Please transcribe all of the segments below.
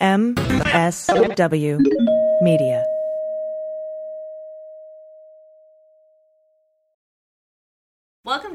MSW Media.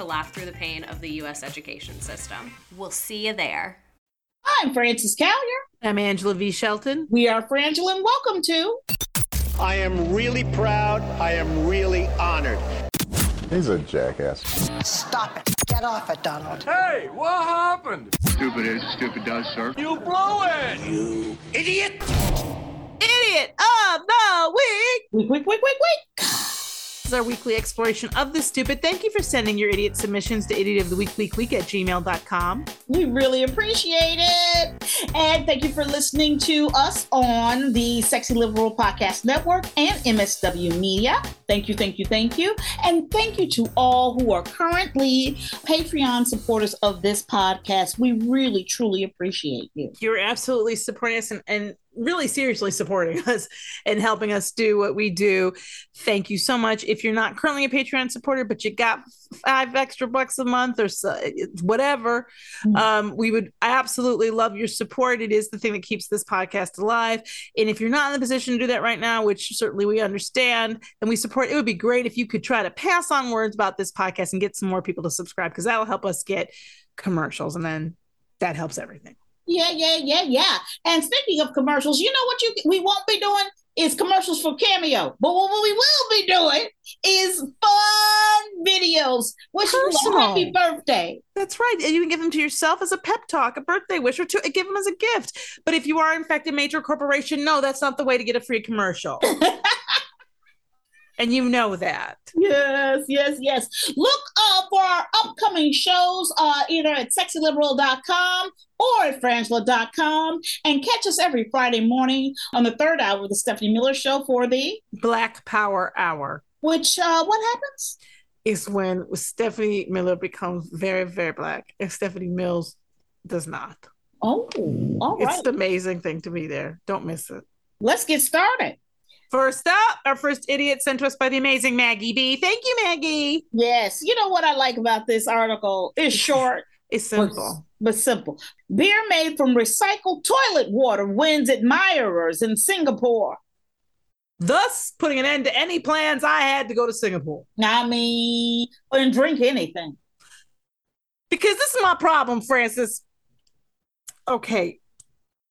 to laugh through the pain of the U.S. education system. We'll see you there. I'm Frances Callier. I'm Angela V. Shelton. We are Frangela, and welcome to. I am really proud. I am really honored. He's a jackass. Stop it. Get off it, Donald. Hey, what happened? Stupid is, stupid does, sir. You blew it! You idiot! Idiot of the week! Week, week, week, week, week is our weekly exploration of the stupid. Thank you for sending your idiot submissions to idiot of the week, week, week at gmail.com. We really appreciate it. And thank you for listening to us on the Sexy Liberal Podcast Network and MSW Media. Thank you, thank you, thank you. And thank you to all who are currently Patreon supporters of this podcast. We really, truly appreciate you. You're absolutely supporting us and, and really seriously supporting us and helping us do what we do. Thank you so much. If you're not currently a Patreon supporter, but you got five extra bucks a month or so, whatever, mm-hmm. um, we would absolutely love your support. It is the thing that keeps this podcast alive. And if you're not in the position to do that right now, which certainly we understand and we support, it would be great if you could try to pass on words about this podcast and get some more people to subscribe because that'll help us get commercials and then that helps everything. Yeah, yeah, yeah, yeah. And speaking of commercials, you know what you we won't be doing is commercials for Cameo. But what we will be doing is fun videos. Wish you a happy birthday. That's right. And you can give them to yourself as a pep talk, a birthday wish, or to give them as a gift. But if you are in fact a major corporation, no, that's not the way to get a free commercial. and you know that. Yes, yes, yes. Look uh, for our upcoming shows uh, either at sexyliberal.com or at frangela.com and catch us every Friday morning on the third hour of the Stephanie Miller Show for the Black Power Hour. Which, uh, what happens? Is when Stephanie Miller becomes very, very black and Stephanie Mills does not. Oh, all right. It's an amazing thing to be there. Don't miss it. Let's get started. First up, our first idiot sent to us by the amazing Maggie B. Thank you, Maggie. Yes. You know what I like about this article? It's short. it's simple. But, but simple. Beer made from recycled toilet water wins admirers in Singapore. Thus, putting an end to any plans I had to go to Singapore. I mean, and drink anything. Because this is my problem, Frances. Okay.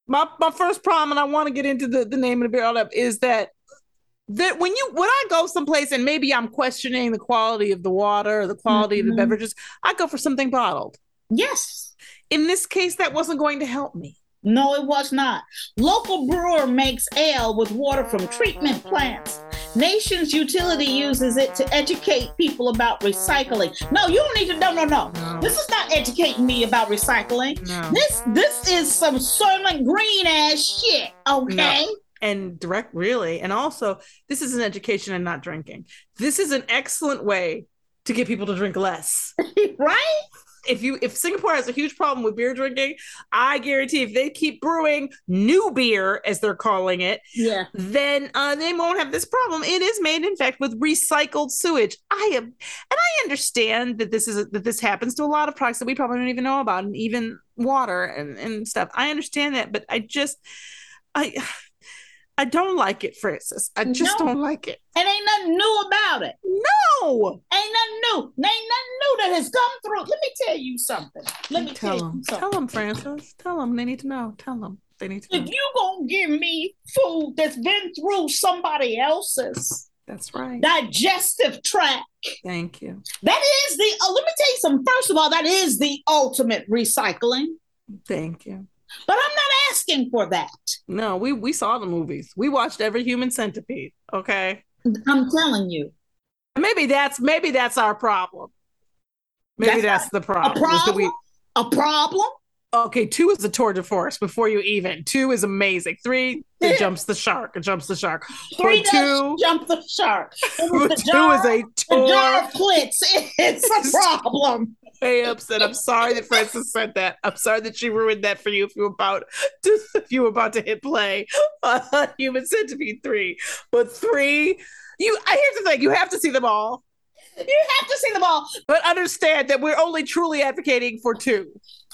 My my first problem, and I want to get into the, the name of the beer all up, is that that when you when I go someplace and maybe I'm questioning the quality of the water or the quality mm-hmm. of the mm-hmm. beverages, I go for something bottled. Yes. In this case, that wasn't going to help me. No, it was not. Local brewer makes ale with water from treatment plants. Nation's utility uses it to educate people about recycling. No, you don't need to. No, no, no. no. This is not educating me about recycling. No. This this is some Soylent Green ass shit. Okay. No and direct really. And also this is an education and not drinking. This is an excellent way to get people to drink less. Right? If you if singapore has a huge problem with beer drinking i guarantee if they keep brewing new beer as they're calling it yeah. then uh, they won't have this problem. It is made in fact with recycled sewage. I am and i understand that this is that this happens to a lot of products that we probably don't even know about and even water and, and stuff. I understand that but i just i I don't like it, Frances. I just no. don't like it. And ain't nothing new about it. No. Ain't nothing new. Ain't nothing new that has come through. Let me tell you something. Let me tell, tell them. Tell them, Frances. Tell them. They need to know. Tell them. They need to. If you gonna give me food that's been through somebody else's That's right. digestive tract, Thank you. that is the. Uh, let me tell you something. First of all, that is the ultimate recycling. Thank you. But I'm asking for that. No, we we saw the movies. We watched every Human Centipede. Okay. I'm telling you. Maybe that's maybe that's our problem. Maybe That's that's, the problem. That we- problem? A problem? Okay, two is a tour de force before you even. Two is amazing. Three, it jumps the shark. It jumps the shark. Three But two, jump the shark. It was but the two jar, is a the jar tour. of. It's a problem. Way upset. I'm sorry that Frances said that. I'm sorry that she ruined that for you. If you were about to, if you were about to hit play on Human Centipede three, but three, you. I here's the thing: you have to see them all. You have to see them all. But understand that we're only truly advocating for two.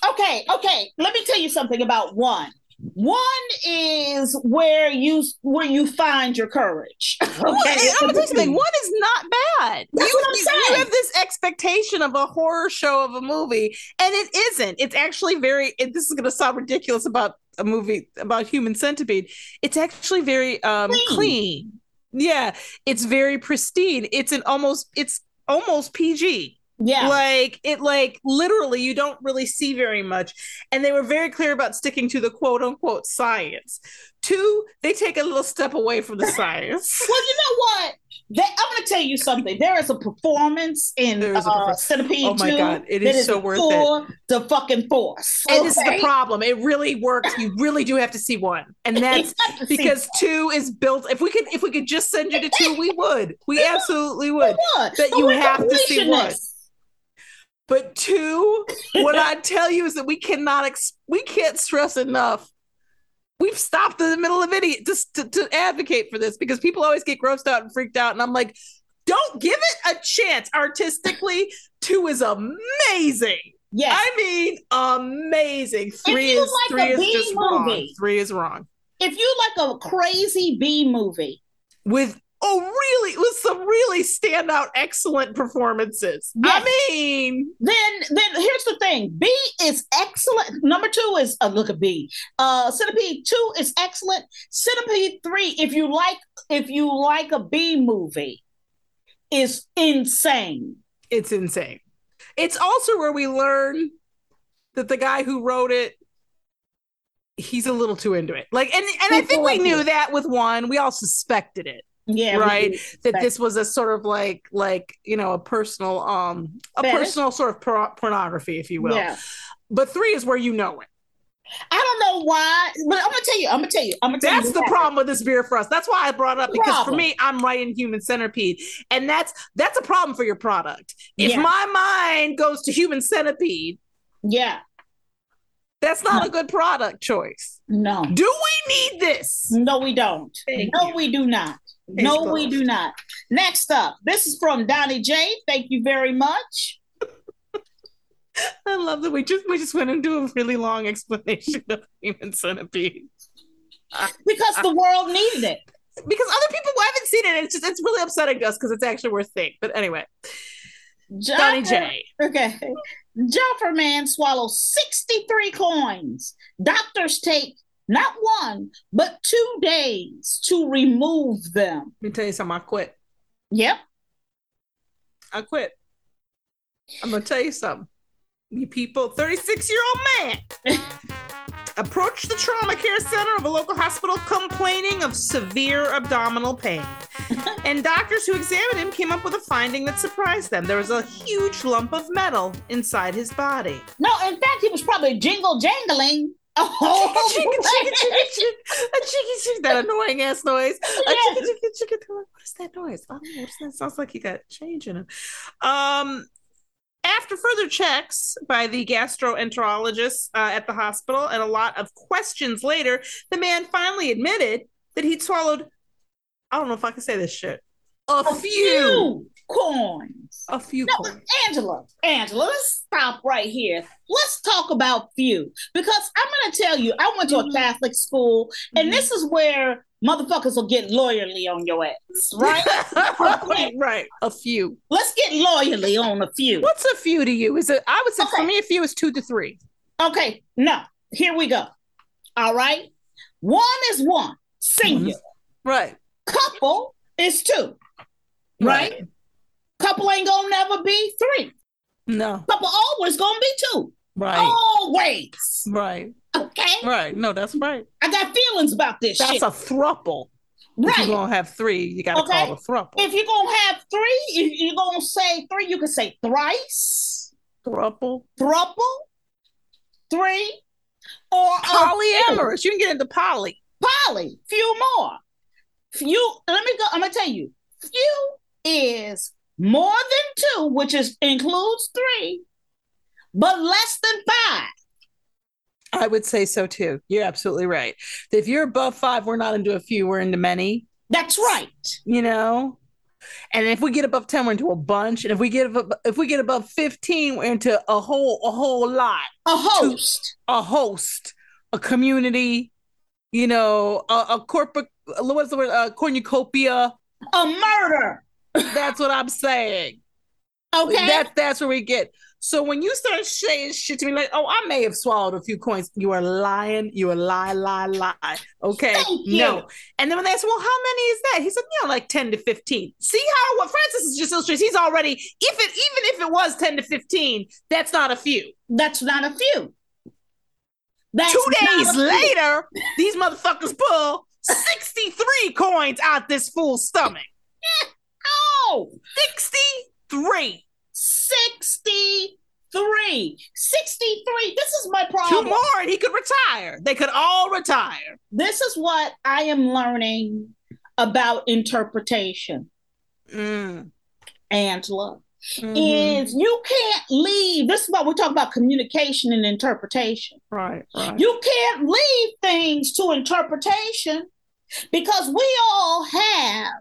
Okay, okay. Let me tell you something about one. One is where you where you find your courage. Okay, Well, I'm gonna tell you something. One is not bad. That's you, what I'm you- saying. you have this expectation of a horror show of a movie, and it isn't. It's actually very. It, this is gonna sound ridiculous about a movie about Human Centipede. It's actually very um, Clean. clean. Yeah, it's very pristine. It's an almost. It's almost PG. Yeah. Like it like literally you don't really see very much. And they were very clear about sticking to the quote unquote science. Two, they take a little step away from the science. Well, you know what? That, I'm going to tell you something. There is a performance in is uh, performance. Centipede Oh my 2 God, it that is so worth it. the fucking force. And this is the problem. It really works. You really do have to see one. And that's You have to see because two is built. If we could if we could just send you to two, we would. We absolutely would. That But you have to see one. But two, what I tell you is that we cannot ex- we can't stress enough. We've stopped in the middle of it just to, to advocate for this because people always get grossed out and freaked out. And I'm like, don't give it a chance. Artistically, two is amazing. Yes. I mean, amazing. Three is like three is B just wrong. Three is wrong. if you like a crazy B movie, With oh really with some really standout excellent performances. Yes. I mean, then then here's the thing. B is excellent. Number two is uh, look at B. Uh Centipede two is excellent. Centipede three, if you like if you like a B movie, is insane. it's insane. It's also where we learn that the guy who wrote it, he's a little too into it. Like, and and I think we knew that with one. We all suspected it, Yeah, right? That this was a sort of like like you know a personal um a Fetish? personal sort of por- pornography, if you will. Yeah. But three is where you know it. I don't know why, but I'm gonna tell you, I'm gonna tell you, I'm gonna tell That's you That's the what problem with this beer for us. That's why I brought it up because for me, I'm right in human centipede, and that's that's a problem for your product. If Yeah. my mind goes to human centipede. Yeah. that's not a good product choice. No. Do we need this? No, we don't. Thank no, you. we do not. Case no, we do not. Next up, this is from Donnie J. Thank you very much. I love that we just we just went into a really long explanation of human centipede Because the world needed it. because other people haven't seen it. It's just it's really upsetting us because it's actually worth seeing. But anyway, Donnie J. Okay. Jodhpur man swallows 63 coins. Doctors take not one, but two days to remove them. Let me tell you something. I quit. Yep. I quit. I'm gonna tell you something. You people, 36 year old man approached the trauma care center of a local hospital complaining of severe abdominal pain. and doctors who examined him came up with a finding that surprised them. There was a huge lump of metal inside his body. No, in fact, he was probably jingle jangling. Oh, Chicka, chicka, chicka, chicka, a chicka, chicka, that annoying ass noise. A Yes. chicka, chicka, chicka. What is that noise? Oh, what's that? Sounds like he got change in him. Um, after further checks by the gastroenterologist uh, at the hospital and a lot of questions later, the man finally admitted that he'd swallowed. I don't know if I can say this shit. A, a few, few coins. a few. No, coins. Angela, Angela, let's stop right here. Let's talk about few because I'm going to tell you, I went to a Mhm. Catholic school, and Mhm. this is where motherfuckers will get loyally on your ass, right? right, right. A few. Let's get loyally on a few. What's a few to you? Is it? I would say for me, a few is two to three. Okay, no, here we go. All right. One is one, singular. Right. Couple is two, right? Right. Couple ain't gonna never be three. No. Couple always gonna be two. Right. Always. Right. Okay. Right. No, that's right. I got feelings about this That's shit. a thruple. If right. you're gonna have three, you gotta Okay. call it a thruple. if you're gonna have three, if you're gonna say three, you can say thrice, Thruple. thruple, three, or a Polyamorous. You can get into poly. poly, few more. Few, let me go, I'm gonna tell you, few is more than two, which is includes three, but less than five. I would say so too. You're absolutely right. If you're above five, we're not into a few, we're into many, That's right. you know? And if we get above 10, we're into a bunch. And if we get above, if we get above 15, we're into a whole a whole lot. A host. A host, a community, you know, a, a corporate what's the word? A cornucopia. A murder. That's what I'm saying. Okay. That's that's where we get. So when you start saying shit to me like, "Oh, I may have swallowed a few coins," you are lying. You are lie, lie, lie. Okay, no. And then when they ask, "Well, how many is that?" He said, "You know, like ten to 15. See how what Frances is just illustrates? He's already if it even if it was ten to fifteen, that's not a few. That's not a few. That's Two days later, these motherfuckers pull sixty-three coins out this fool's stomach. Oh, Sixty-three. 63. 63. This is my problem. Two more, and he could retire. They could all retire. This is what I am learning about interpretation, Mm. Angela. Mhm. Is you can't leave. This is what we're talking about communication and interpretation. Right, right. You can't leave things to interpretation because we all have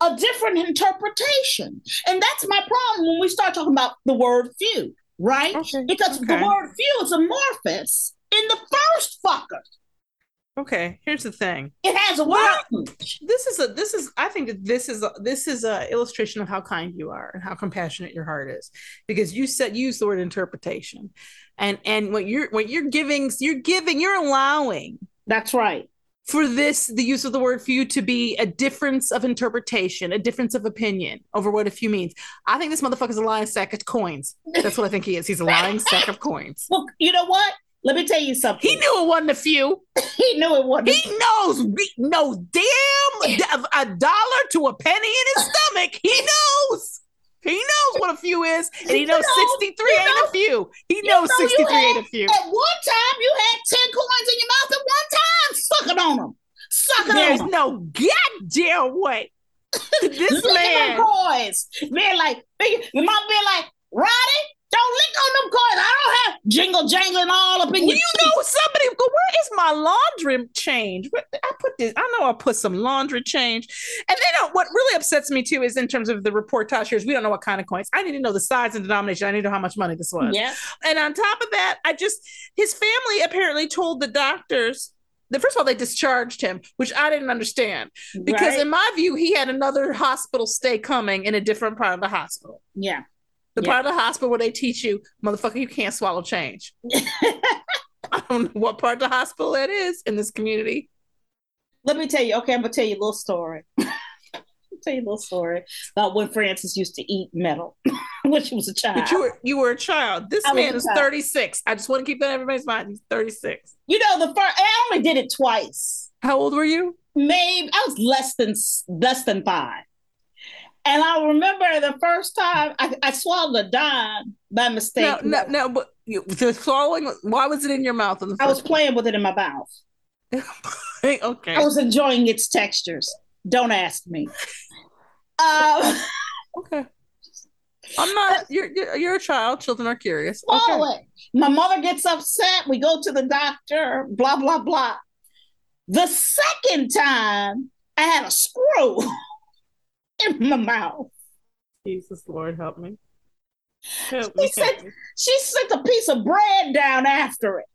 a different interpretation. And that's my problem when we start talking about the word few, right? Okay, Because the word few is amorphous in the first fucker. Okay, here's the thing. It has a Well, word. This is a this is I think that this is a, this is a illustration of how kind you are and how compassionate your heart is because you said used the word interpretation. And and what you're what you're giving you're giving you're allowing That's right. For this the use of the word few to be a difference of interpretation, a difference of opinion over what a few means. I think this motherfucker's a lying sack of coins. That's what I think he is. He's a lying sack of coins. Well, you know what? Let me tell you something. He knew it wasn't a few. He knew it wasn't. He knows knows damn a dollar to a penny in his stomach. He knows. He knows what a few is, and he You knows know- 63 you ain't know- a few. He knows know, you 63 ain't a few. At one time, you had 10 coins in your mouth at one time, sucking on them. Sucking There's on them. No goddamn way. This man. Being like, your mom being like, Roddy, don't lick on them coins. I don't have jingle jangling all up in you your know somebody go, where is my laundry change? I put this, I know I put some laundry change. And they don't what really upsets me too is in terms of the reportage here is we don't know what kind of coins. I need to know the size and denomination. I need to know how much money this was. Yeah. And on top of that, I just his family apparently told the doctors first of all they discharged him, which I didn't understand because Right? in my view he had another hospital stay coming in a different part of the hospital. Yeah. The Yeah. part of the hospital where they teach you, motherfucker, you can't swallow change. I don't know what part of the hospital that is in this community. Let me tell you. Okay, I'm gonna tell you a little story. Tell you a little story about when Frances used to eat metal when she was a child. But you were you were a child. This I man is 36. I just want to keep that in everybody's mind. He's 36. You know, the first I only did it twice. How old were you? Maybe I was less than less than five. And I remember the first time I, I swallowed a dime by mistake. No, no, no. But you, the swallowing. Why was it in your mouth? I was first playing with it in my mouth. okay. I was enjoying its textures. Don't ask me. Um, okay. I'm not. You're you're, a child. Children are curious. swallow Okay. it. My mother gets upset. We go to the doctor. Blah blah blah. The second time, I had a screw in my mouth. Jesus Lord, help me. Help. She me. she sent a piece of bread down after it.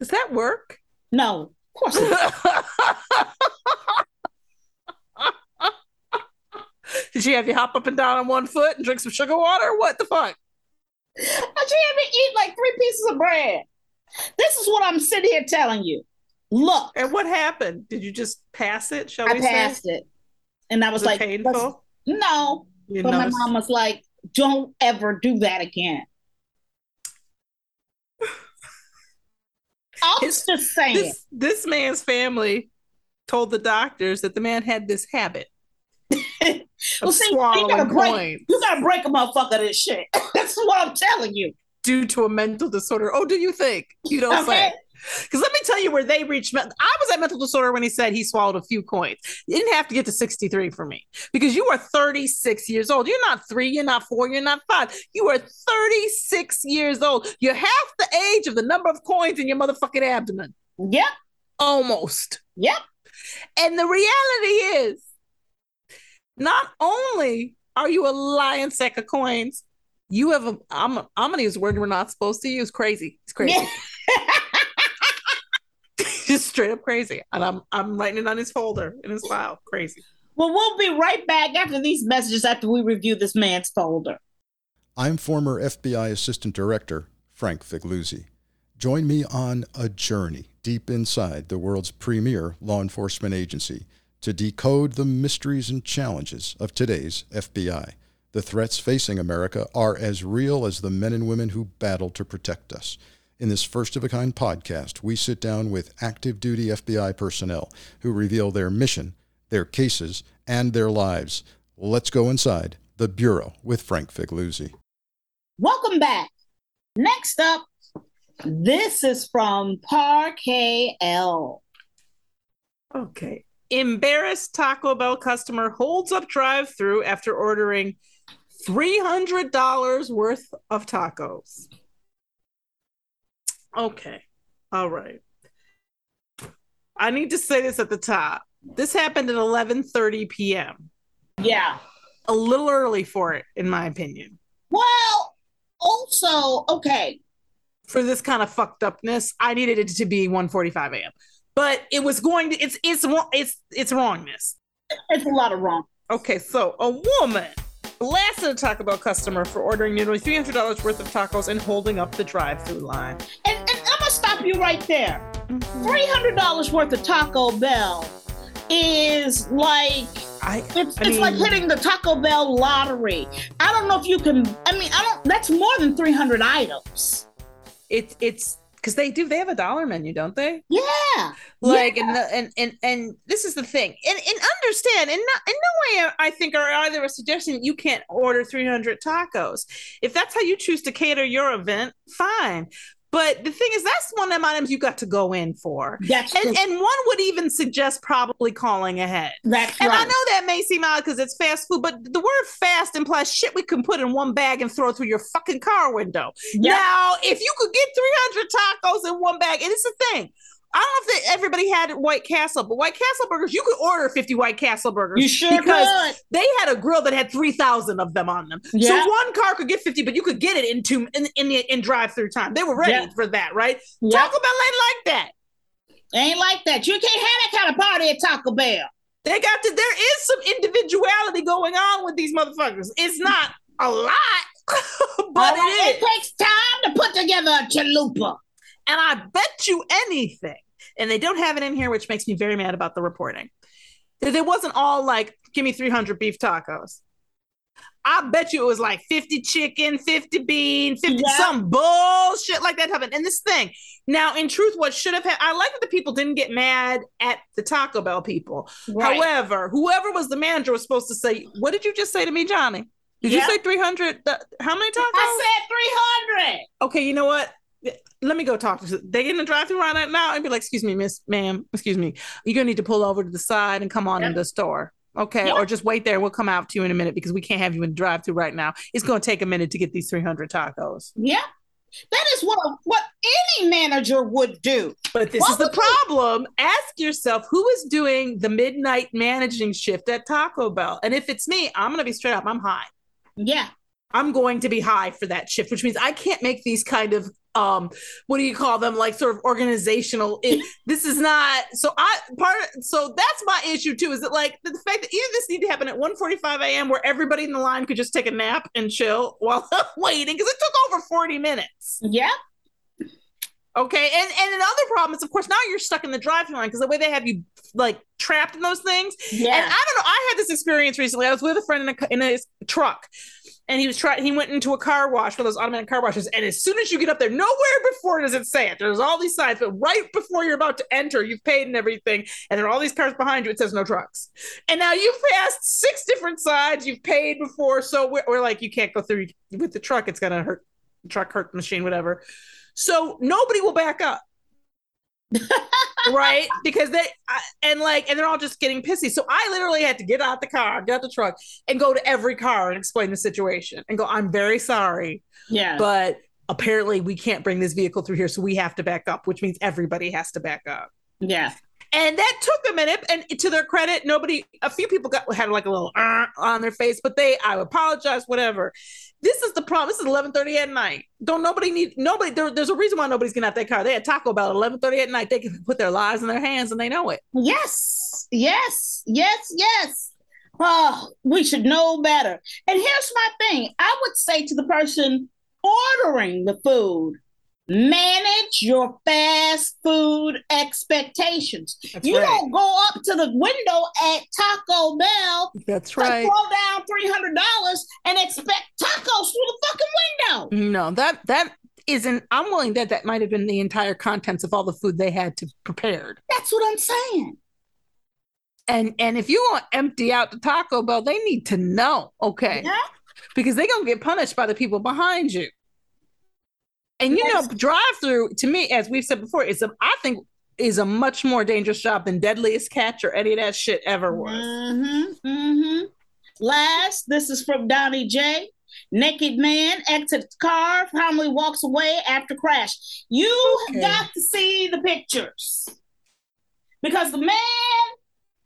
Does that work? No, of course not. Did she have you hop up and down on one foot and drink some sugar water? What the fuck? She had me eat like three pieces of bread. This is what I'm sitting here telling you. Look. And what happened? Did you just pass it? Shall I we passed say? it. And I was, Was like, painful? No. You but my noticed? mom was like, don't ever do that again. I'm just saying. This, this man's family told the doctors that the man had this habit well, see, you swallowing gotta break, coins you gotta break a motherfucker this shit. That's what I'm telling you. due to a mental disorder. Oh, do you think? You don't Okay. say. Because let me tell you where they reached. I was at mental disorder when he said he swallowed a few coins. You didn't have to get to 63 for me because you are 36 years old. You're not three, you're not four, you're not five. You are 36 years old. You're half the age of the number of coins in your motherfucking abdomen. Yep. Almost. Yep. And the reality is, not only are you a lying sack of coins, you have a. I'm. I'm gonna use a word we're not supposed to use. Crazy. It's crazy. Just straight up crazy. And I'm. I'm writing it on his folder in his file. Crazy. Well, we'll be right back after these messages after we review this man's folder. I'm former FBI Assistant Director Frank Figliuzzi. Join me on a journey deep inside the world's premier law enforcement agency to decode the mysteries and challenges of today's FBI. The threats facing America are as real as the men and women who battle to protect us. In this first of a kind podcast, we sit down with active duty FBI personnel who reveal their mission, their cases, and their lives. Let's go inside the Bureau with Frank Figliuzzi. Welcome back. Next up, this is from Parquet L. Okay. Embarrassed Taco Bell customer holds up drive through after ordering $300 worth of tacos. Okay. All right. I need to say this at the top. This happened at 11:30 p.m. Yeah. A little early for it in my opinion. Well, also, okay. For this kind of fucked upness, I needed it to be 1:45 a.m. But it was going to it's it's wrong it's it's wrongness. It's a lot of wrong. Okay, so a woman blasted a Taco Bell customer for ordering nearly $300 worth of tacos and holding up the drive-through line. And, and I'm gonna stop you right there. Mm-hmm. Three hundred dollars worth of Taco Bell is like I it's, I it's like hitting the Taco Bell lottery. I don't know if you can. I mean, I don't. That's more than three hundred items. It's it's because they do they have a dollar menu, don't they? Yeah. Like Yeah. and, the, and and and this is the thing, and and understand, and not in no way I think are either a suggestion you can't order 300 tacos. If that's how you choose to cater your event, fine. But the thing is, that's one of them items you got to go in for. That's and, true. and one would even suggest probably calling ahead. That's And I know that may seem odd because it's fast food, but the word fast implies shit we can put in one bag and throw through your fucking car window. Now, if you could get 300 tacos in one bag, and it's the thing. I don't know if they, everybody had White Castle, but White Castle burgers, you could order 50 White Castle burgers. You sure because could. they had a grill that had 3,000 of them on them. Yeah. So one car could get 50, but you could get it in two in, in, the, in drive through time. They were ready Yeah. for that, right? Yep. Taco Bell ain't like that. Ain't like that. You can't have that kind of party at Taco Bell. They got to. There is some individuality going on with these motherfuckers. It's not a lot, but right, it takes time to put together a chalupa. And I bet you anything, and they don't have it in here, which makes me very mad about the reporting. That it wasn't all like, "Give me three hundred beef tacos." I bet you it was like 50 chicken, 50 bean, 50 Yeah. some bullshit like that happened. And this thing, now in truth, what should have happened, I like that the people didn't get mad at the Taco Bell people. Right. However, whoever was the manager was supposed to say, What did you just say to me, Johnny? Did you say 300? th- How many tacos? I said 300. okay, you know what? Let me go talk to they get in the drive through right now and be like, excuse me, miss, ma'am, excuse me. You're gonna need to pull over to the side and come on in Yep. the store. Okay. Yep. Or just wait there we'll come out to you in a minute because we can't have you in the drive through right now. It's gonna take a minute to get these 300 tacos. Yeah. That is what what any manager would do. But this What is the would you- problem. Ask yourself who is doing the midnight managing shift at Taco Bell. And if it's me, I'm gonna be straight up, I'm high. Yeah. I'm going to be high for that shift, which means I can't make these kind of um what do you call them like sort of organizational it, this is not so i part so that's my issue too is that like the fact that either this need to happen at 1:45 a.m where everybody in the line could just take a nap and chill while waiting because it took over 40 minutes Yeah. Okay. And and another problem is, of course, now you're stuck in the drive-through line because the way they have you like trapped in those things. Yeah. And I don't know. I had this experience recently. I was with a friend in a in a truck, and he was trying. He went into a car wash, one of those automatic car washes, and as soon as you get up there, nowhere before does it say it. There's all these signs, but right before you're about to enter, you've paid and everything, and there are all these cars behind you. It says no trucks, and now you've passed six different sides. You've paid before, so we're, we're like, you can't go through with the truck. It's gonna hurt truck, hurt the machine, whatever. So nobody will back up. right because they and like and they're all just getting pissy so i literally had to get out the car get out the truck and go to every car and explain the situation and go i'm very sorry Yeah. but apparently we can't bring this vehicle through here so we have to back up which means everybody has to back up yeah. And that took a minute and to their credit nobody a few people got had like a little uh, on their face but they i apologize whatever. This is the problem this is 11:30 at night. Don't nobody need nobody there, there's a reason why nobody's getting out that car. They had taco bell at 11:30 at night. They can put their lives in their hands and they know it. Yes, yes, yes, yes. Oh, we should know better. And here's my thing. I would say to the person ordering the food, manage your fast food expectations. That's you right. don't go up to the window at Taco Bell that's right throw down $300 and expect tacos through the fucking window. no that that isn't i'm willing that that might have been the entire contents of all the food they had to prepared That's what I'm saying. and and if you want to empty out the taco bell they need to know okay Yeah. because they're gonna get punished by the people behind you. And you know, drive through to me, as we've said before, is a I think is a much more dangerous job than Deadliest Catch or any of that shit ever was. Mm-hmm. Mm-hmm. Last, this is from Donnie J. Naked man exits car, calmly walks away after crash. You Okay. got to see the pictures because the man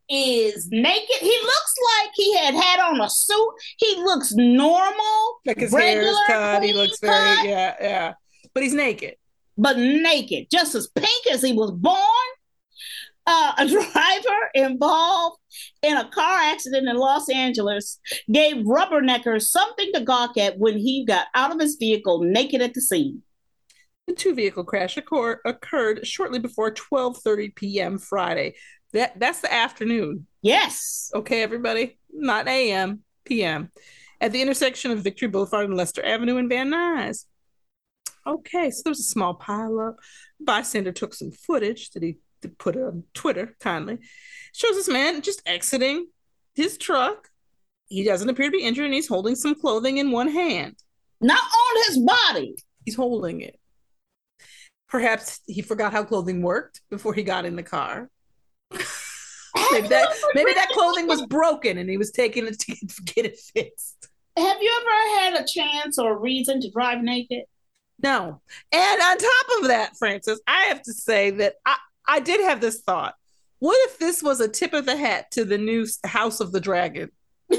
is naked. He looks like he had had on a suit. He looks normal, Like his hair is regular, cut, he looks very cut, yeah, yeah. But he's naked. but naked, just as pink as he was born. Uh, a driver involved in a car accident in Los Angeles gave rubberneckers something to gawk at when he got out of his vehicle naked at the scene. The two vehicle crash occur- occurred shortly before 12:30 p.m. Friday. That that's the afternoon. Yes. Okay, everybody, not a.m. p.m. at the intersection of Victory Boulevard and Lester Avenue in Van Nuys. Okay, so there was a small pileup. Bystander took some footage that he put on Twitter kindly. Shows this man just exiting his truck. He doesn't appear to be injured, and he's holding some clothing in one hand. Not on his body. He's holding it. Perhaps he forgot how clothing worked before he got in the car. maybe that maybe that clothing was broken and he was taking it to get it fixed. Have you ever had a chance or a reason to drive naked? No. And on top of that, Frances, I have to say that I, I did have this thought. What if this was a tip of the hat to the new House of the Dragon?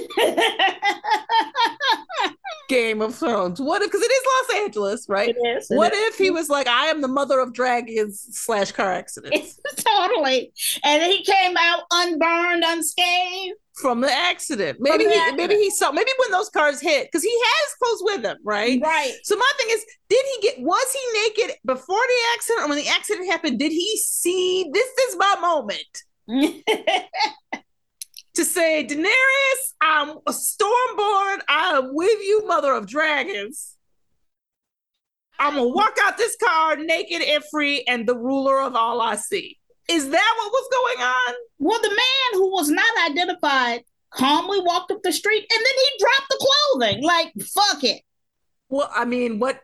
Game of Thrones. What if, because it is Los Angeles, right? It is, it what is. if he was like, I am the mother of dragons slash car accidents totally. And he came out unburned, unscathed. From the accident? Maybe the he, accident. maybe he saw, maybe when those cars hit, because he has clothes with him, right? Right. So my thing is, did he get was he naked before the accident or when the accident happened? Did he see this is my moment to say, Daenerys, I'm a stormborn, I'm with you, mother of dragons. I'm gonna walk out this car naked and free and the ruler of all I see. Is that what was going on? well, the man who was not identified calmly walked up the street and then he dropped the clothing. Like, fuck it. Well, I mean, what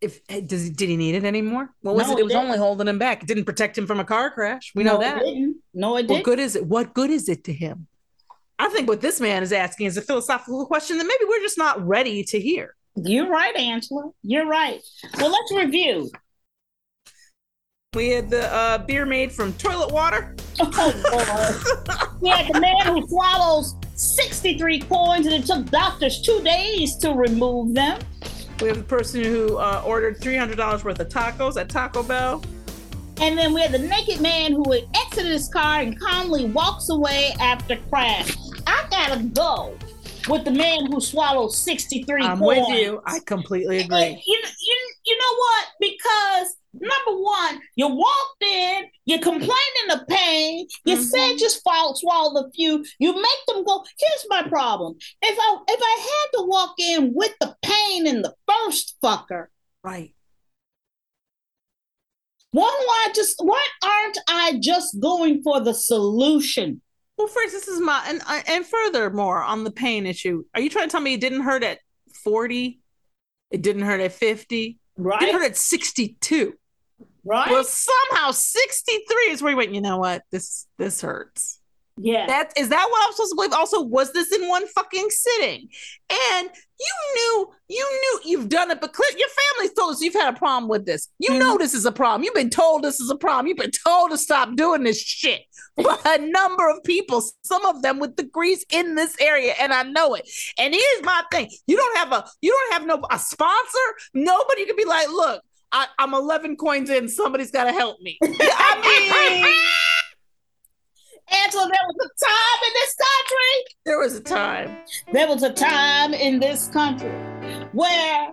if does did he need it anymore? What was No, it? he It was didn't. only holding him back. It didn't protect him from a car crash. We know that. no. It didn't. No, it What didn't. good is it? What good is it to him? I think what this man is asking is a philosophical question that maybe we're just not ready to hear. You're right, Angela. You're right. Well, let's review. We had the uh, beer made from toilet water. Oh, we had the man who swallows 63 coins and it took doctors two days to remove them. We have the person who uh, ordered $300 worth of tacos at Taco Bell. And then we had the naked man who had exited his car and calmly walks away after crash. I gotta go with the man who swallowed 63 I'm coins. with you. I completely agree. You, you, you know what? Because number one, you walked in, you're complaining the pain, you mm-hmm. said you swallowed, swallowed a few, you make them go. Here's my problem. If I if I had to walk in with the pain in the first fucker, right. Why do I just why aren't I just going for the solution? Well, first, this is my and uh, and furthermore on the pain issue. Are you trying to tell me it didn't hurt at forty? It didn't hurt at fifty. Right. It didn't hurt at sixty-two. Right. Well, somehow sixty-three is where you went. You know what? This this hurts. Yeah. That is that what I'm supposed to believe? Also, was this in one fucking sitting? And you knew, you knew you've done it, but your family's told us you've had a problem with this. You mm-hmm. know this is a problem. You've been told this is a problem. You've been told to stop doing this shit by a number of people, some of them with degrees in this area, and I know it. And here's my thing: you don't have a you don't have no a sponsor. Nobody can be like, look, I, I'm 11 coins in. Somebody's got to help me. I mean. Angela, there was a time in this country. There was a time. There was a time in this country where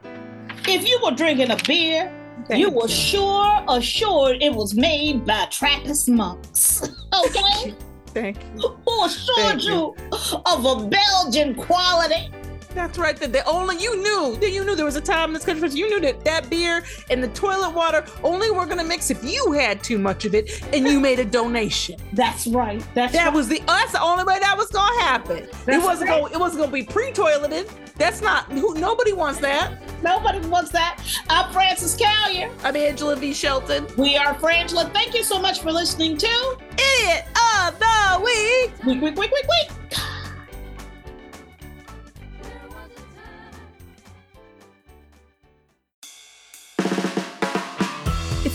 if you were drinking a beer, Thank you were sure assured it was made by Trappist monks. Okay? Thank you. Who assured you. you of a Belgian quality that's right. That the only you knew that you knew there was a time in this country. You knew that that beer and the toilet water only were gonna mix if you had too much of it and you made a donation. That's right. That's that right. was the that's the only way that was gonna happen. That's it wasn't right. going. It wasn't gonna be pre-toileted. That's not who. Nobody wants that. Nobody wants that. I'm Frances Callier. I'm Angela V. Shelton. We are Frangela. Thank you so much for listening to Idiot of the Week. Week, week, week, week, week.